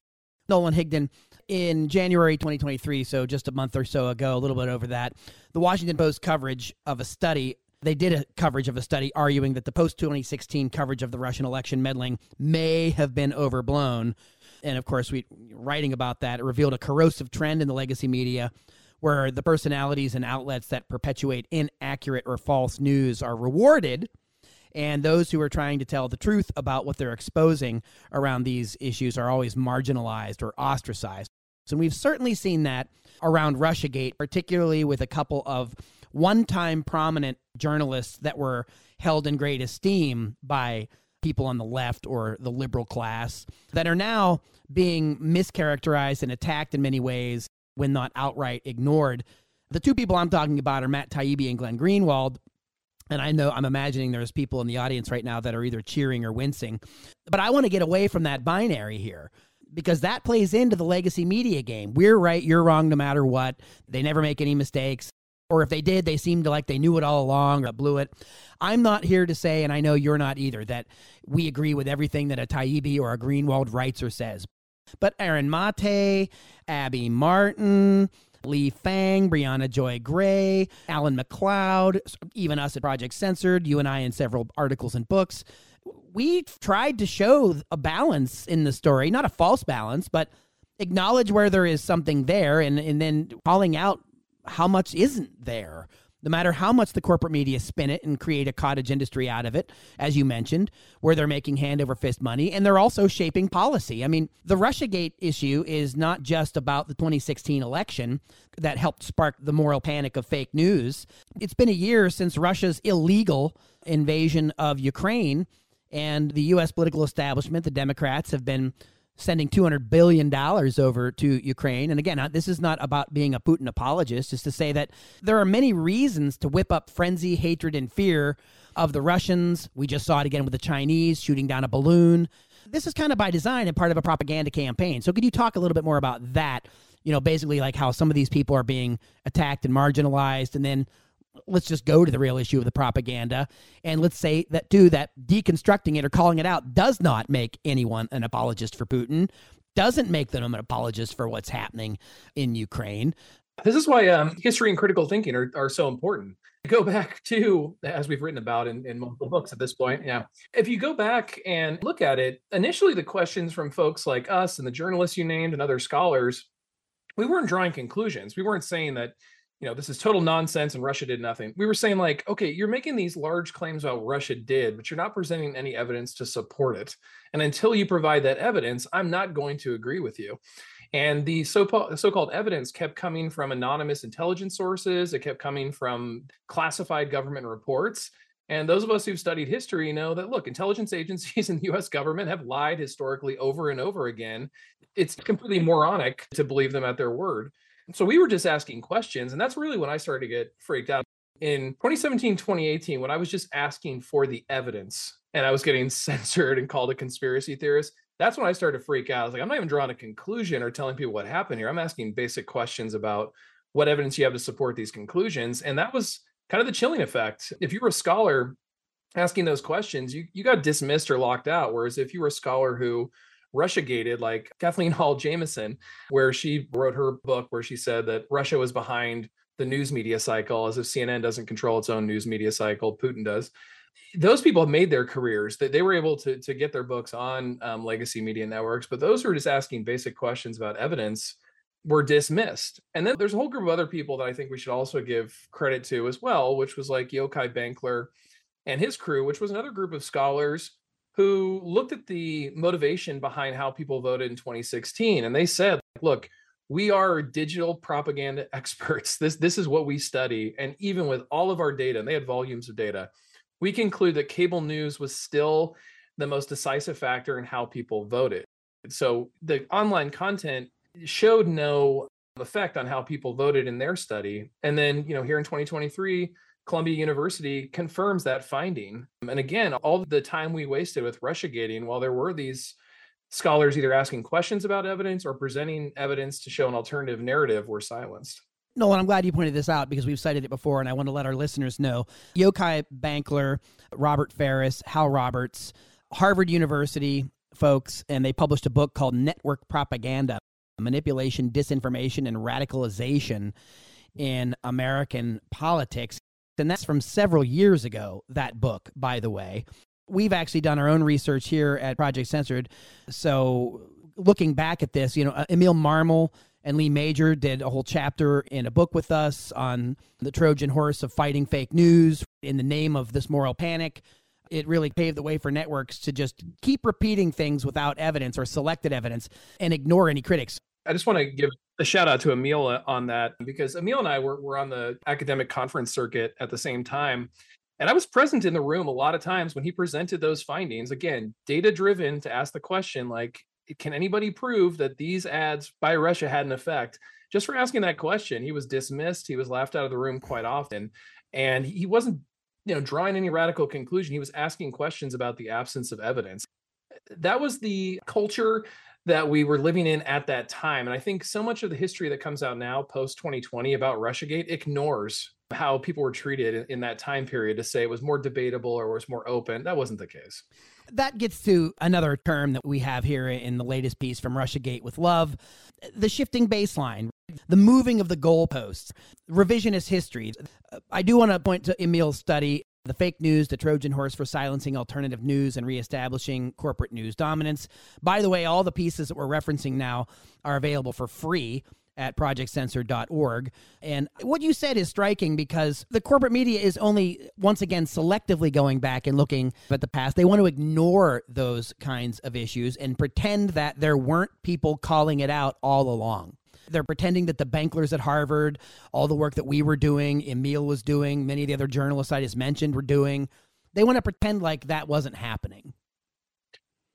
Speaker 1: Nolan Higdon, in January 2023, so just a month or so ago, a little bit over that, the Washington Post coverage of a study they did a coverage of a study arguing that the post 2016 coverage of the Russian election meddling may have been overblown. And of course, we writing about that, it revealed a corrosive trend in the legacy media where the personalities and outlets that perpetuate inaccurate or false news are rewarded and those who are trying to tell the truth about what they're exposing around these issues are always marginalized or ostracized. So we've certainly seen that around Russiagate, particularly with a couple of one time prominent journalists that were held in great esteem by people on the left or the liberal class that are now being mischaracterized and attacked in many ways when not outright ignored. The two people I'm talking about are Matt Taibbi and Glenn Greenwald. And I know I'm imagining there's people in the audience right now that are either cheering or wincing. But I want to get away from that binary here because that plays into the legacy media game. We're right, you're wrong no matter what. They never make any mistakes or if they did, they seemed like they knew it all along or blew it. I'm not here to say, and I know you're not either, that we agree with everything that a Taibbi or a Greenwald writes or says. But Aaron Mate, Abby Martin, Lee Fang, Briahna Joy Gray, Alan MacLeod, even us at Project Censored, you and I in several articles and books, we tried to show a balance in the story, not a false balance, but acknowledge where there is something there and, and then calling out how much isn't there? No matter how much the corporate media spin it and create a cottage industry out of it, as you mentioned, where they're making hand over fist money and they're also shaping policy. I mean, the Russiagate issue is not just about the 2016 election that helped spark the moral panic of fake news. It's been a year since Russia's illegal invasion of Ukraine, and the U.S. political establishment, the Democrats, have been sending $200 billion over to Ukraine. And again, uh, this is not about being a Putin apologist, just to say that there are many reasons to whip up frenzy, hatred, and fear of the Russians. We just saw it again with the Chinese shooting down a balloon. This is kind of by design and part of a propaganda campaign. So, could you talk a little bit more about that? You know, basically, like how some of these people are being attacked and marginalized, and then let's just go to the real issue of the propaganda and let's say that too that deconstructing it or calling it out does not make anyone an apologist for Putin doesn't make them an apologist for what's happening in Ukraine
Speaker 3: This is why um, history and critical thinking are, are so important. Go back to, as we've written about in, in multiple books at this point. Yeah. If you go back and look at it, initially the questions from folks like us and the journalists you named and other scholars, we weren't drawing conclusions. We weren't saying that, you know, this is total nonsense and Russia did nothing. We were saying, like, okay, you're making these large claims about Russia did, but you're not presenting any evidence to support it. And until you provide that evidence, I'm not going to agree with you. And the so called evidence kept coming from anonymous intelligence sources. It kept coming from classified government reports. And those of us who've studied history know that, look, intelligence agencies in the US government have lied historically over and over again. It's completely moronic to believe them at their word. So we were just asking questions. And that's really when I started to get freaked out. In 2017, 2018, when I was just asking for the evidence and I was getting censored and called a conspiracy theorist, that's when I started to freak out. I was like, I'm not even drawing a conclusion or telling people what happened here. I'm asking basic questions about what evidence you have to support these conclusions. And that was kind of the chilling effect. If you were a scholar asking those questions, you, you got dismissed or locked out. Whereas if you were a scholar who Russia gated, like Kathleen Hall Jamieson, where she wrote her book where she said that Russia was behind the news media cycle, as if CNN doesn't control its own news media cycle, Putin does. Those people have made their careers. That they were able to, to get their books on um, legacy media networks but those who are just asking basic questions about evidence were dismissed. And then there's a whole group of other people that i think we should also give credit to as well which was like yochai Benkler and his crew which was another group of scholars who looked at the motivation behind how people voted in 2016 and they said look we are digital propaganda experts this this is what we study and even with all of our data and they had volumes of data we conclude that cable news was still the most decisive factor in how people voted. So the online content showed no effect on how people voted in their study. And then, you know, here in 2023, Columbia University confirms that finding. And again, all the time we wasted with Russia gating, while there were these scholars either asking questions about evidence or presenting evidence to show an alternative narrative, were silenced.
Speaker 1: Nolan, I'm glad you pointed this out because we've cited it before, and I want to let our listeners know. Yochai Benkler, Robert Faris, Hal Roberts, Harvard University folks, and they published a book called Network Propaganda Manipulation, Disinformation, and Radicalization in American Politics. And that's from several years ago, that book, by the way. We've actually done our own research here at Project Censored. So, looking back at this, you know, uh, Emil Marmol and Lee Mager did a whole chapter in a book with us on the Trojan horse of fighting fake news in the name of this moral panic. It really paved the way for networks to just keep repeating things without evidence or selected evidence and ignore any critics.
Speaker 3: I just want to give a shout out to Emil uh, on that because Emil and I were, were on the academic conference circuit at the same time. And I was present in the room a lot of times when he presented those findings. Again, data driven to ask the question like, can anybody prove that these ads by Russia had an effect? Just for asking that question, he was dismissed. He was laughed out of the room quite often, and he wasn't, you know, drawing any radical conclusion. He was asking questions about the absence of evidence. That was the culture that we were living in at that time. And I think so much of the history that comes out now, post 2020, about Russiagate ignores how people were treated in that time period to say it was more debatable or was more open. That wasn't the case.
Speaker 1: That gets to another term that we have here in the latest piece from Russiagate with Love the shifting baseline, the moving of the goalposts, revisionist history. Uh, I do want to point to Emil's study. The fake news, the Trojan horse for silencing alternative news and reestablishing corporate news dominance. By the way, all the pieces that we're referencing now are available for free at projectcensored.org. And what you said is striking because the corporate media is only, once again, selectively going back and looking at the past. They want to ignore those kinds of issues and pretend that there weren't people calling it out all along. They're pretending that the Benklers at Harvard, all the work that we were doing, Emil was doing, many of the other journalists I just mentioned were doing. They want to pretend like that wasn't happening.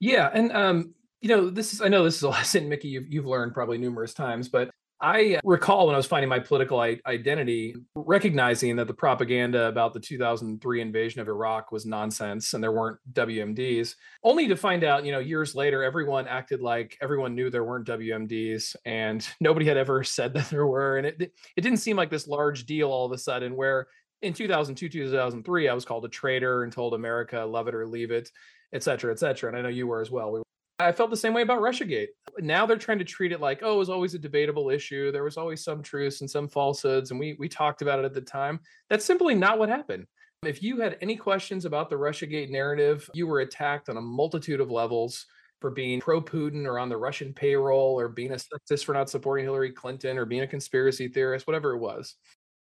Speaker 3: Yeah, and um, you know, this is I know this is a lesson, Mickey, you've you've learned probably numerous times, but I uh, recall when I was finding my political identity, recognizing that the propaganda about the 2003 invasion of Iraq was nonsense and there weren't WMDs, only to find out, you know, years later, everyone acted like everyone knew there weren't WMDs and nobody had ever said that there were. And it, it didn't seem like this large deal all of a sudden, where in 2002, 2003, I was called a traitor and told America, love it or leave it, et cetera, et cetera. And I know you were as well. We I felt the same way about Russiagate. Now they're trying to treat it like, oh, it was always a debatable issue. There was always some truths and some falsehoods, and we we talked about it at the time. That's simply not what happened. If you had any questions about the Russiagate narrative, you were attacked on a multitude of levels for being pro Putin or on the Russian payroll or being a sexist for not supporting Hillary Clinton or being a conspiracy theorist, whatever it was.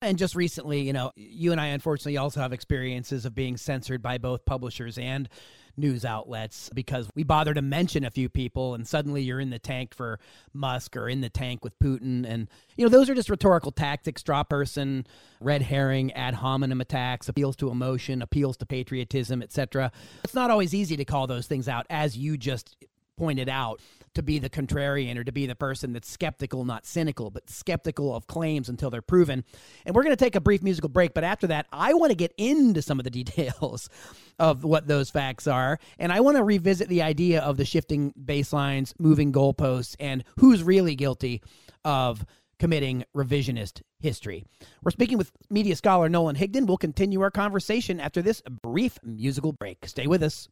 Speaker 1: And just recently, you know, you and I unfortunately also have experiences of being censored by both publishers and news outlets because we bother to mention a few people and suddenly you're in the tank for Musk or in the tank with Putin. And, you know, those are just rhetorical tactics, straw person, red herring, ad hominem attacks, appeals to emotion, appeals to patriotism, etc. It's not always easy to call those things out, as you just pointed out to be the contrarian or to be the person that's skeptical, not cynical, but skeptical of claims until they're proven. And we're going to take a brief musical break, but after that, I want to get into some of the details of what those facts are. And I want to revisit the idea of the shifting baselines, moving goalposts, and who's really guilty of committing revisionist history. We're speaking with media scholar Nolan Higdon. We'll continue our conversation after this brief musical break. Stay with us.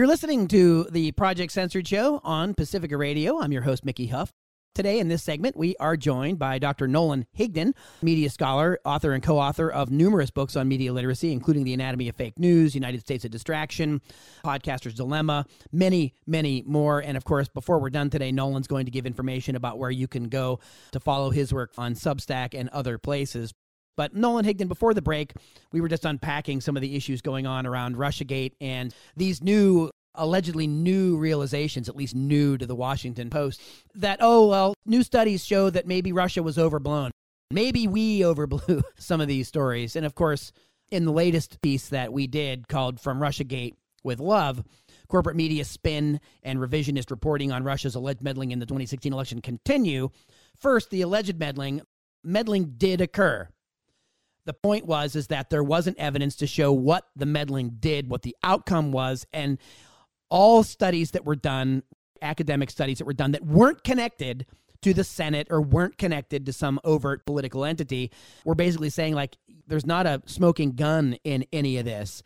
Speaker 1: You're listening to the Project Censored Show on Pacifica Radio. I'm your host, Mickey Huff. Today, in this segment, we are joined by Dr. Nolan Higdon, media scholar, author, and co author of numerous books on media literacy, including The Anatomy of Fake News, United States of Distraction, Podcaster's Dilemma, many, many more. And of course, before we're done today, Nolan's going to give information about where you can go to follow his work on Substack and other places. But Nolan Higdon, before the break, we were just unpacking some of the issues going on around Russiagate and these new allegedly new realizations, at least new to the Washington Post, that, oh, well, new studies show that maybe Russia was overblown. Maybe we overblew some of these stories. And of course, in the latest piece that we did called From Russiagate with Love, corporate media spin and revisionist reporting on Russia's alleged meddling in the 2016 election continue. First, the alleged meddling. Meddling did occur. The point was is that there wasn't evidence to show what the meddling did, what the outcome was, and all studies that were done, academic studies that were done that weren't connected to the Senate or weren't connected to some overt political entity were basically saying like there's not a smoking gun in any of this.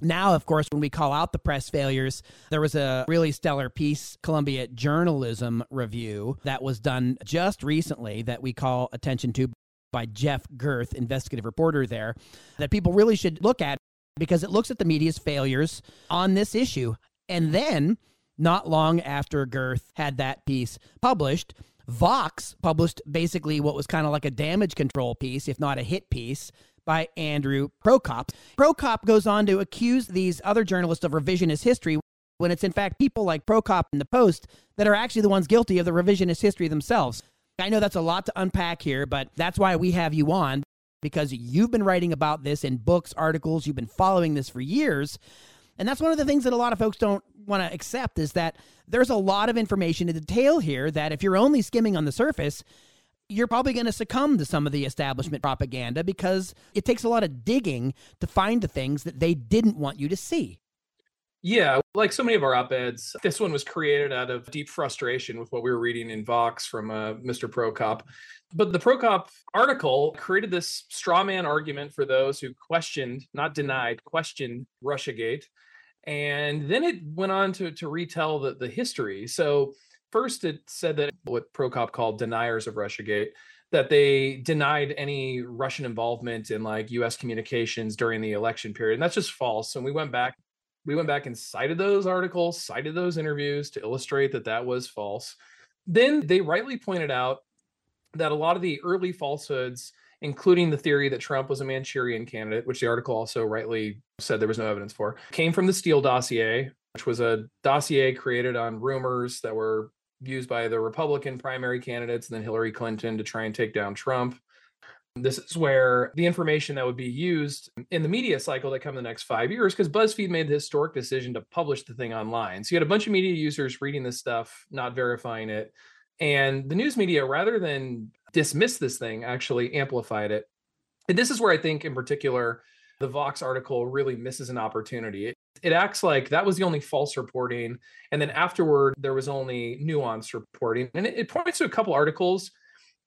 Speaker 1: Now, of course, when we call out the press failures, there was a really stellar piece, Columbia Journalism Review, that was done just recently that we call attention to by Jeff Gerth, investigative reporter there, that people really should look at because it looks at the media's failures on this issue. And then, not long after Gerth had that piece published, Vox published basically what was kind of like a damage control piece, if not a hit piece, by Andrew Prokop. Prokop goes on to accuse these other journalists of revisionist history when it's in fact people like Prokop and the Post that are actually the ones guilty of the revisionist history themselves. I know that's a lot to unpack here, but that's why we have you on because you've been writing about this in books, articles, you've been following this for years. And that's one of the things that a lot of folks don't want to accept is that there's a lot of information in detail here that if you're only skimming on the surface, you're probably going to succumb to some of the establishment propaganda because it takes a lot of digging to find the things that they didn't want you to see.
Speaker 3: Yeah, like so many of our op eds, this one was created out of deep frustration with what we were reading in Vox from uh, Mr. Prokop. But the Prokop article created this straw man argument for those who questioned, not denied, questioned Russiagate. And then it went on to, to retell the, the history. So, first, it said that what Prokop called deniers of Russiagate that they denied any Russian involvement in like US communications during the election period. And that's just false. And we went back we went back and cited those articles, cited those interviews to illustrate that that was false. Then they rightly pointed out that a lot of the early falsehoods, including the theory that Trump was a Manchurian candidate, which the article also rightly said there was no evidence for, came from the Steele dossier, which was a dossier created on rumors that were used by the Republican primary candidates and then Hillary Clinton to try and take down Trump. This is where the information that would be used in the media cycle that come the next five years, because BuzzFeed made the historic decision to publish the thing online. So you had a bunch of media users reading this stuff, not verifying it. And the news media, rather than dismiss this thing, actually amplified it. And this is where I think, in particular, the Vox article really misses an opportunity. It, it acts like that was the only false reporting. And then afterward, there was only nuanced reporting. And it, it points to a couple articles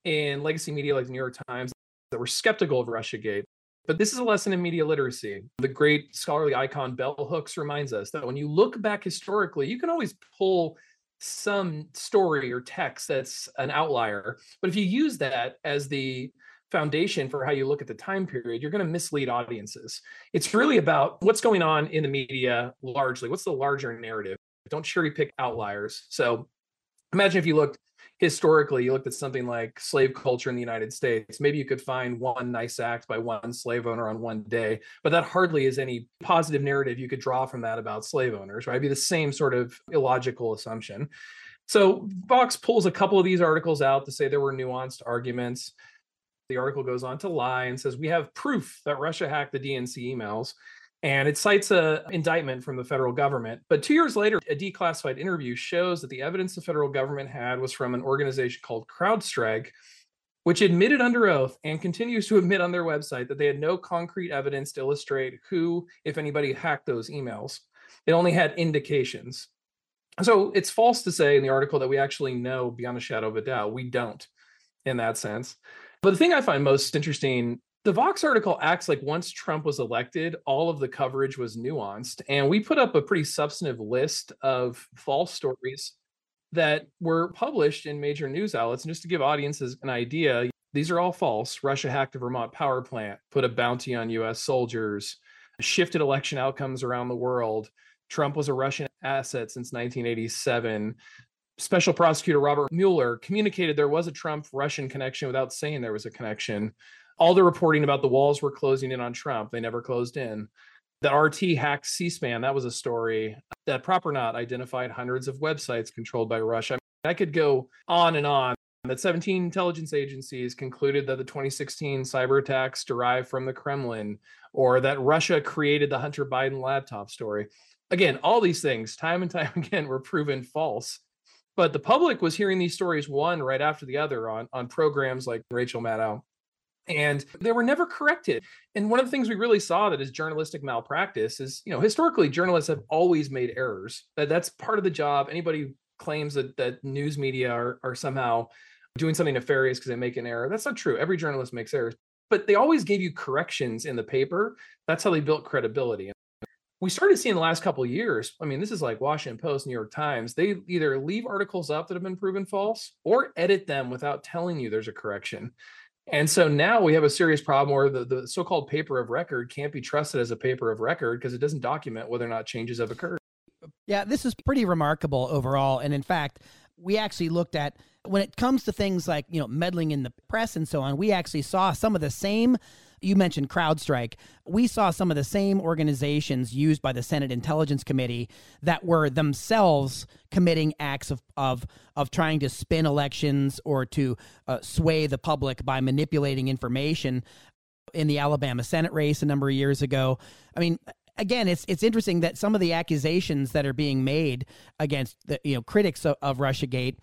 Speaker 3: in legacy media like the New York Times that were skeptical of Russiagate. But this is a lesson in media literacy. The great scholarly icon Bell Hooks reminds us that when you look back historically, you can always pull some story or text that's an outlier. But if you use that as the foundation for how you look at the time period, you're going to mislead audiences. It's really about what's going on in the media largely. What's the larger narrative? Don't cherry pick outliers. So imagine if you looked historically, you looked at something like slave culture in the United States. Maybe you could find one nice act by one slave owner on one day, but that hardly is any positive narrative you could draw from that about slave owners, right? It'd be the same sort of illogical assumption. So Vox pulls a couple of these articles out to say there were nuanced arguments. The article goes on to lie and says, We have proof that Russia hacked the DNC emails. And it cites a indictment from the federal government. But two years later, a declassified interview shows that the evidence the federal government had was from an organization called CrowdStrike, which admitted under oath and continues to admit on their website that they had no concrete evidence to illustrate who, if anybody, hacked those emails. It only had indications. So it's false to say in the article that we actually know beyond a shadow of a doubt. We don't in that sense. But the thing I find most interesting, the Vox article acts like once Trump was elected, all of the coverage was nuanced. And we put up a pretty substantive list of false stories that were published in major news outlets. And just to give audiences an idea, these are all false. Russia hacked a Vermont power plant, put a bounty on US soldiers, shifted election outcomes around the world. Trump was a Russian asset since 1987. Special Prosecutor Robert Mueller communicated there was a Trump Russian connection without saying there was a connection. All the reporting about the walls were closing in on Trump, they never closed in. The RT hacked C SPAN, that was a story. That PropOrNot identified hundreds of websites controlled by Russia. I, I could go on and on. That 17 intelligence agencies concluded that the 2016 cyber attacks derived from the Kremlin, or that Russia created the Hunter Biden laptop story. Again, all these things, time and time again, were proven false but the public was hearing these stories one right after the other on on programs like Rachel Maddow and they were never corrected and one of the things we really saw that is journalistic malpractice is you know historically journalists have always made errors that that's part of the job anybody claims that that news media are, are somehow doing something nefarious because they make an error that's not true every journalist makes errors but they always gave you corrections in the paper that's how they built credibility we started seeing the last couple years. I mean, this is like Washington Post, New York Times. They either leave articles up that have been proven false or edit them without telling you there's a correction. And so now we have a serious problem where the, the so called paper of record can't be trusted as a paper of record because it doesn't document whether or not changes have occurred.
Speaker 1: Yeah, this is pretty remarkable overall. And in fact, we actually looked at when it comes to things like, you know, meddling in the press and so on, we actually saw some of the same you mentioned CrowdStrike. We saw some of the same organizations used by the Senate Intelligence Committee that were themselves committing acts of of of trying to spin elections or to uh, sway the public by manipulating information in the Alabama Senate race a number of years ago. I mean, again, it's it's interesting that some of the accusations that are being made against the you know critics of, of RussiaGate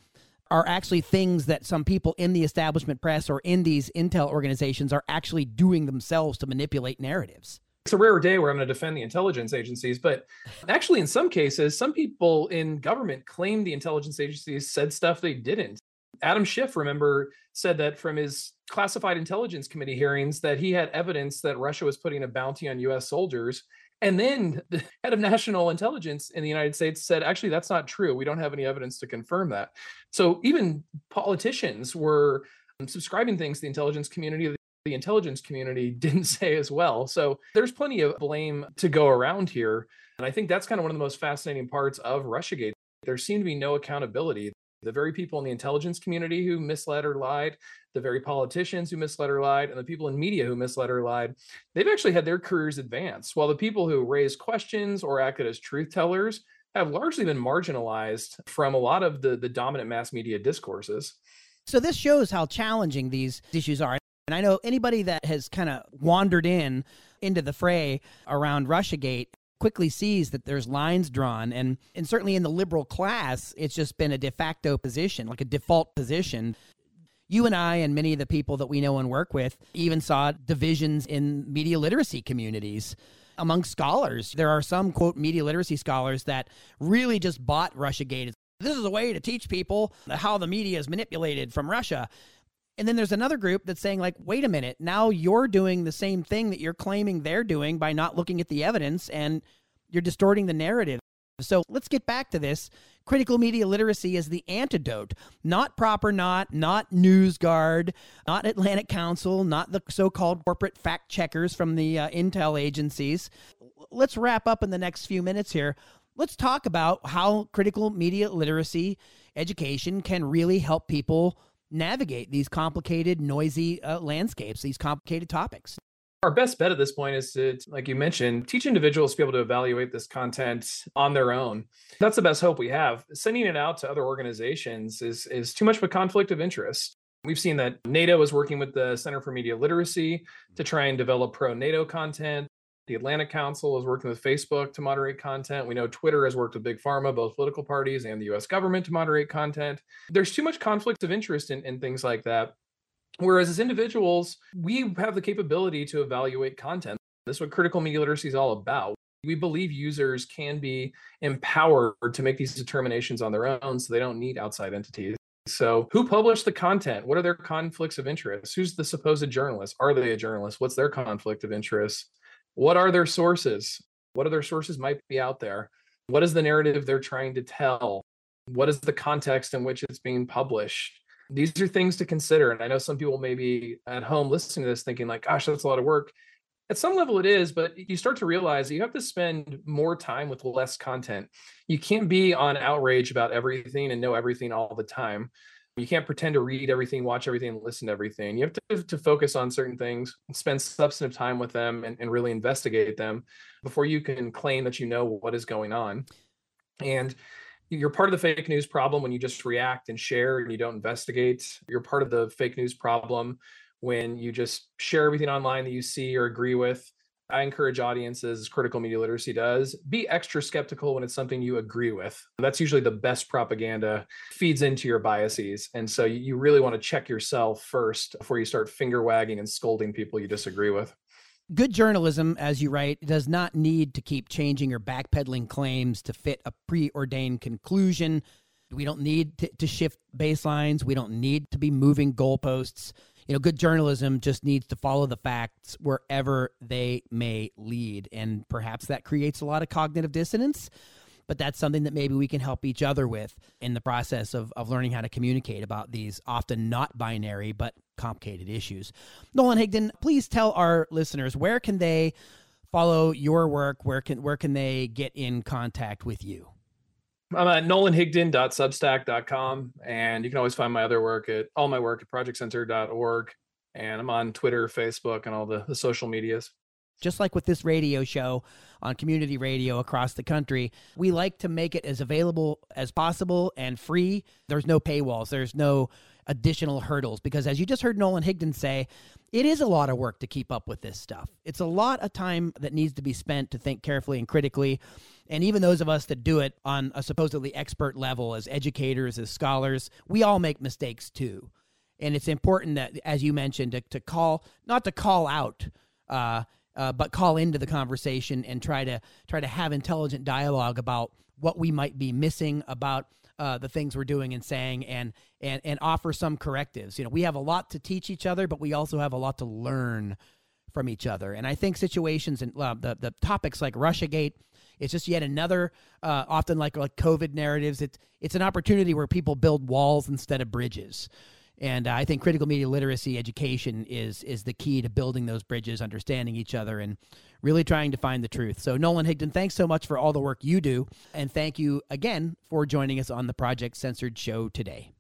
Speaker 1: are actually things that some people in the establishment press or in these intel organizations are actually doing themselves to manipulate narratives.
Speaker 3: It's a rare day where I'm going to defend the intelligence agencies, but actually, in some cases, some people in government claim the intelligence agencies said stuff they didn't. Adam Schiff, remember, said that from his classified intelligence committee hearings that he had evidence that Russia was putting a bounty on US soldiers and then the head of national intelligence in the United States said, actually, that's not true. We don't have any evidence to confirm that. So even politicians were um, subscribing things the intelligence community the intelligence community didn't say as well. So there's plenty of blame to go around here. And I think that's kind of one of the most fascinating parts of Russiagate. There seemed to be no accountability the very people in the intelligence community who misled or lied, the very politicians who misled or lied, and the people in media who misled or lied, they've actually had their careers advance, while the people who raised questions or acted as truth tellers have largely been marginalized from a lot of the, the dominant mass media discourses.
Speaker 1: So this shows how challenging these issues are. And I know anybody that has kind of wandered in into the fray around Russiagate quickly sees that there's lines drawn and and certainly in the liberal class it's just been a de facto position like a default position you and I and many of the people that we know and work with even saw divisions in media literacy communities among scholars. There are some quote media literacy scholars that really just bought Russiagate. This is a way to teach people how the media is manipulated from Russia. And then there's another group that's saying, like, wait a minute, now you're doing the same thing that you're claiming they're doing by not looking at the evidence and you're distorting the narrative. So let's get back to this. Critical media literacy is the antidote, not PropOrNot, not NewsGuard, not Atlantic Council, not the so called corporate fact checkers from the uh, intel agencies. Let's wrap up in the next few minutes here. Let's talk about how critical media literacy education can really help people navigate these complicated, noisy uh, landscapes, these complicated topics?
Speaker 3: Our best bet at this point is to, like you mentioned, teach individuals to be able to evaluate this content on their own. That's the best hope we have. Sending it out to other organizations is, is too much of a conflict of interest. We've seen that NATO is working with the Center for Media Literacy to try and develop pro NATO content. The Atlantic Council is working with Facebook to moderate content. We know Twitter has worked with Big Pharma, both political parties and the US government to moderate content. There's too much conflict of interest in, in things like that. Whereas as individuals, we have the capability to evaluate content. This is what critical media literacy is all about. We believe users can be empowered to make these determinations on their own so they don't need outside entities. So, who published the content? What are their conflicts of interest? Who's the supposed journalist? Are they a journalist? What's their conflict of interest? What are their sources? What other sources might be out there? What is the narrative they're trying to tell? What is the context in which it's being published? These are things to consider. And I know some people may be at home listening to this thinking, like, gosh, that's a lot of work. At some level, it is, but you start to realize you have to spend more time with less content. You can't be on outrage about everything and know everything all the time you can't pretend to read everything, watch everything, listen to everything. You have to, to focus on certain things, spend substantive time with them, and, and really investigate them before you can claim that you know what is going on. And you're part of the fake news problem when you just react and share and you don't investigate. You're part of the fake news problem when you just share everything online that you see or agree with I encourage audiences, critical media literacy does, be extra skeptical when it's something you agree with. That's usually the best propaganda, feeds into your biases. And so you really want to check yourself first before you start finger wagging and scolding people you disagree with.
Speaker 1: Good journalism, as you write, does not need to keep changing or backpedaling claims to fit a preordained conclusion. We don't need to, to shift baselines. We don't need to be moving goalposts you know, good journalism just needs to follow the facts wherever they may lead. And perhaps that creates a lot of cognitive dissonance, but that's something that maybe we can help each other with in the process of, of learning how to communicate about these often not binary but complicated issues. Nolan Higdon, please tell our listeners where can they follow your work? Where can where can they get in contact with you?
Speaker 3: I'm at nolanhigdon.substack.com, and you can always find my other work at all my work at projectcensored.org. And I'm on Twitter, Facebook, and all the, the social medias.
Speaker 1: Just like with this radio show on community radio across the country, we like to make it as available as possible and free. There's no paywalls, there's no additional hurdles because, as you just heard Nolan Higdon say, it is a lot of work to keep up with this stuff. It's a lot of time that needs to be spent to think carefully and critically. And even those of us that do it on a supposedly expert level as educators, as scholars, we all make mistakes too. And it's important that, as you mentioned, to, to call, not to call out, uh, uh, but call into the conversation and try to try to have intelligent dialogue about what we might be missing about uh, the things we're doing and saying, and and and offer some correctives. You know, we have a lot to teach each other, but we also have a lot to learn from each other. And I think situations and uh, the the topics like RussiaGate it's just yet another, uh, often like like COVID narratives. It's it's an opportunity where people build walls instead of bridges. And uh, I think critical media literacy education is is the key to building those bridges, understanding each other, and really trying to find the truth. So, Nolan Higdon, thanks so much for all the work you do, and thank you again for joining us on the Project Censored show today.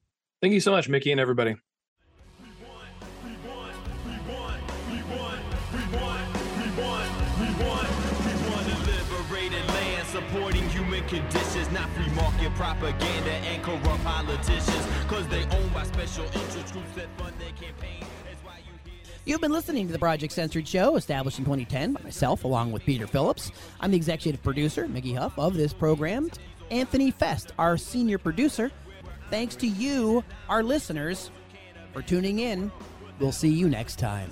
Speaker 3: Thank you so much, Mickey, and everybody. Conditions, not free market propaganda and corrupt politicians, cause they owned by special interest groups that fund their campaign.
Speaker 1: You've been listening to the Project Censored Show, established in 2010 by myself, along with Peter Phillips. I'm the executive producer, Mickey Huff, of this program. Anthony Fest, our senior producer. Thanks to you, our listeners, for tuning in. We'll see you next time.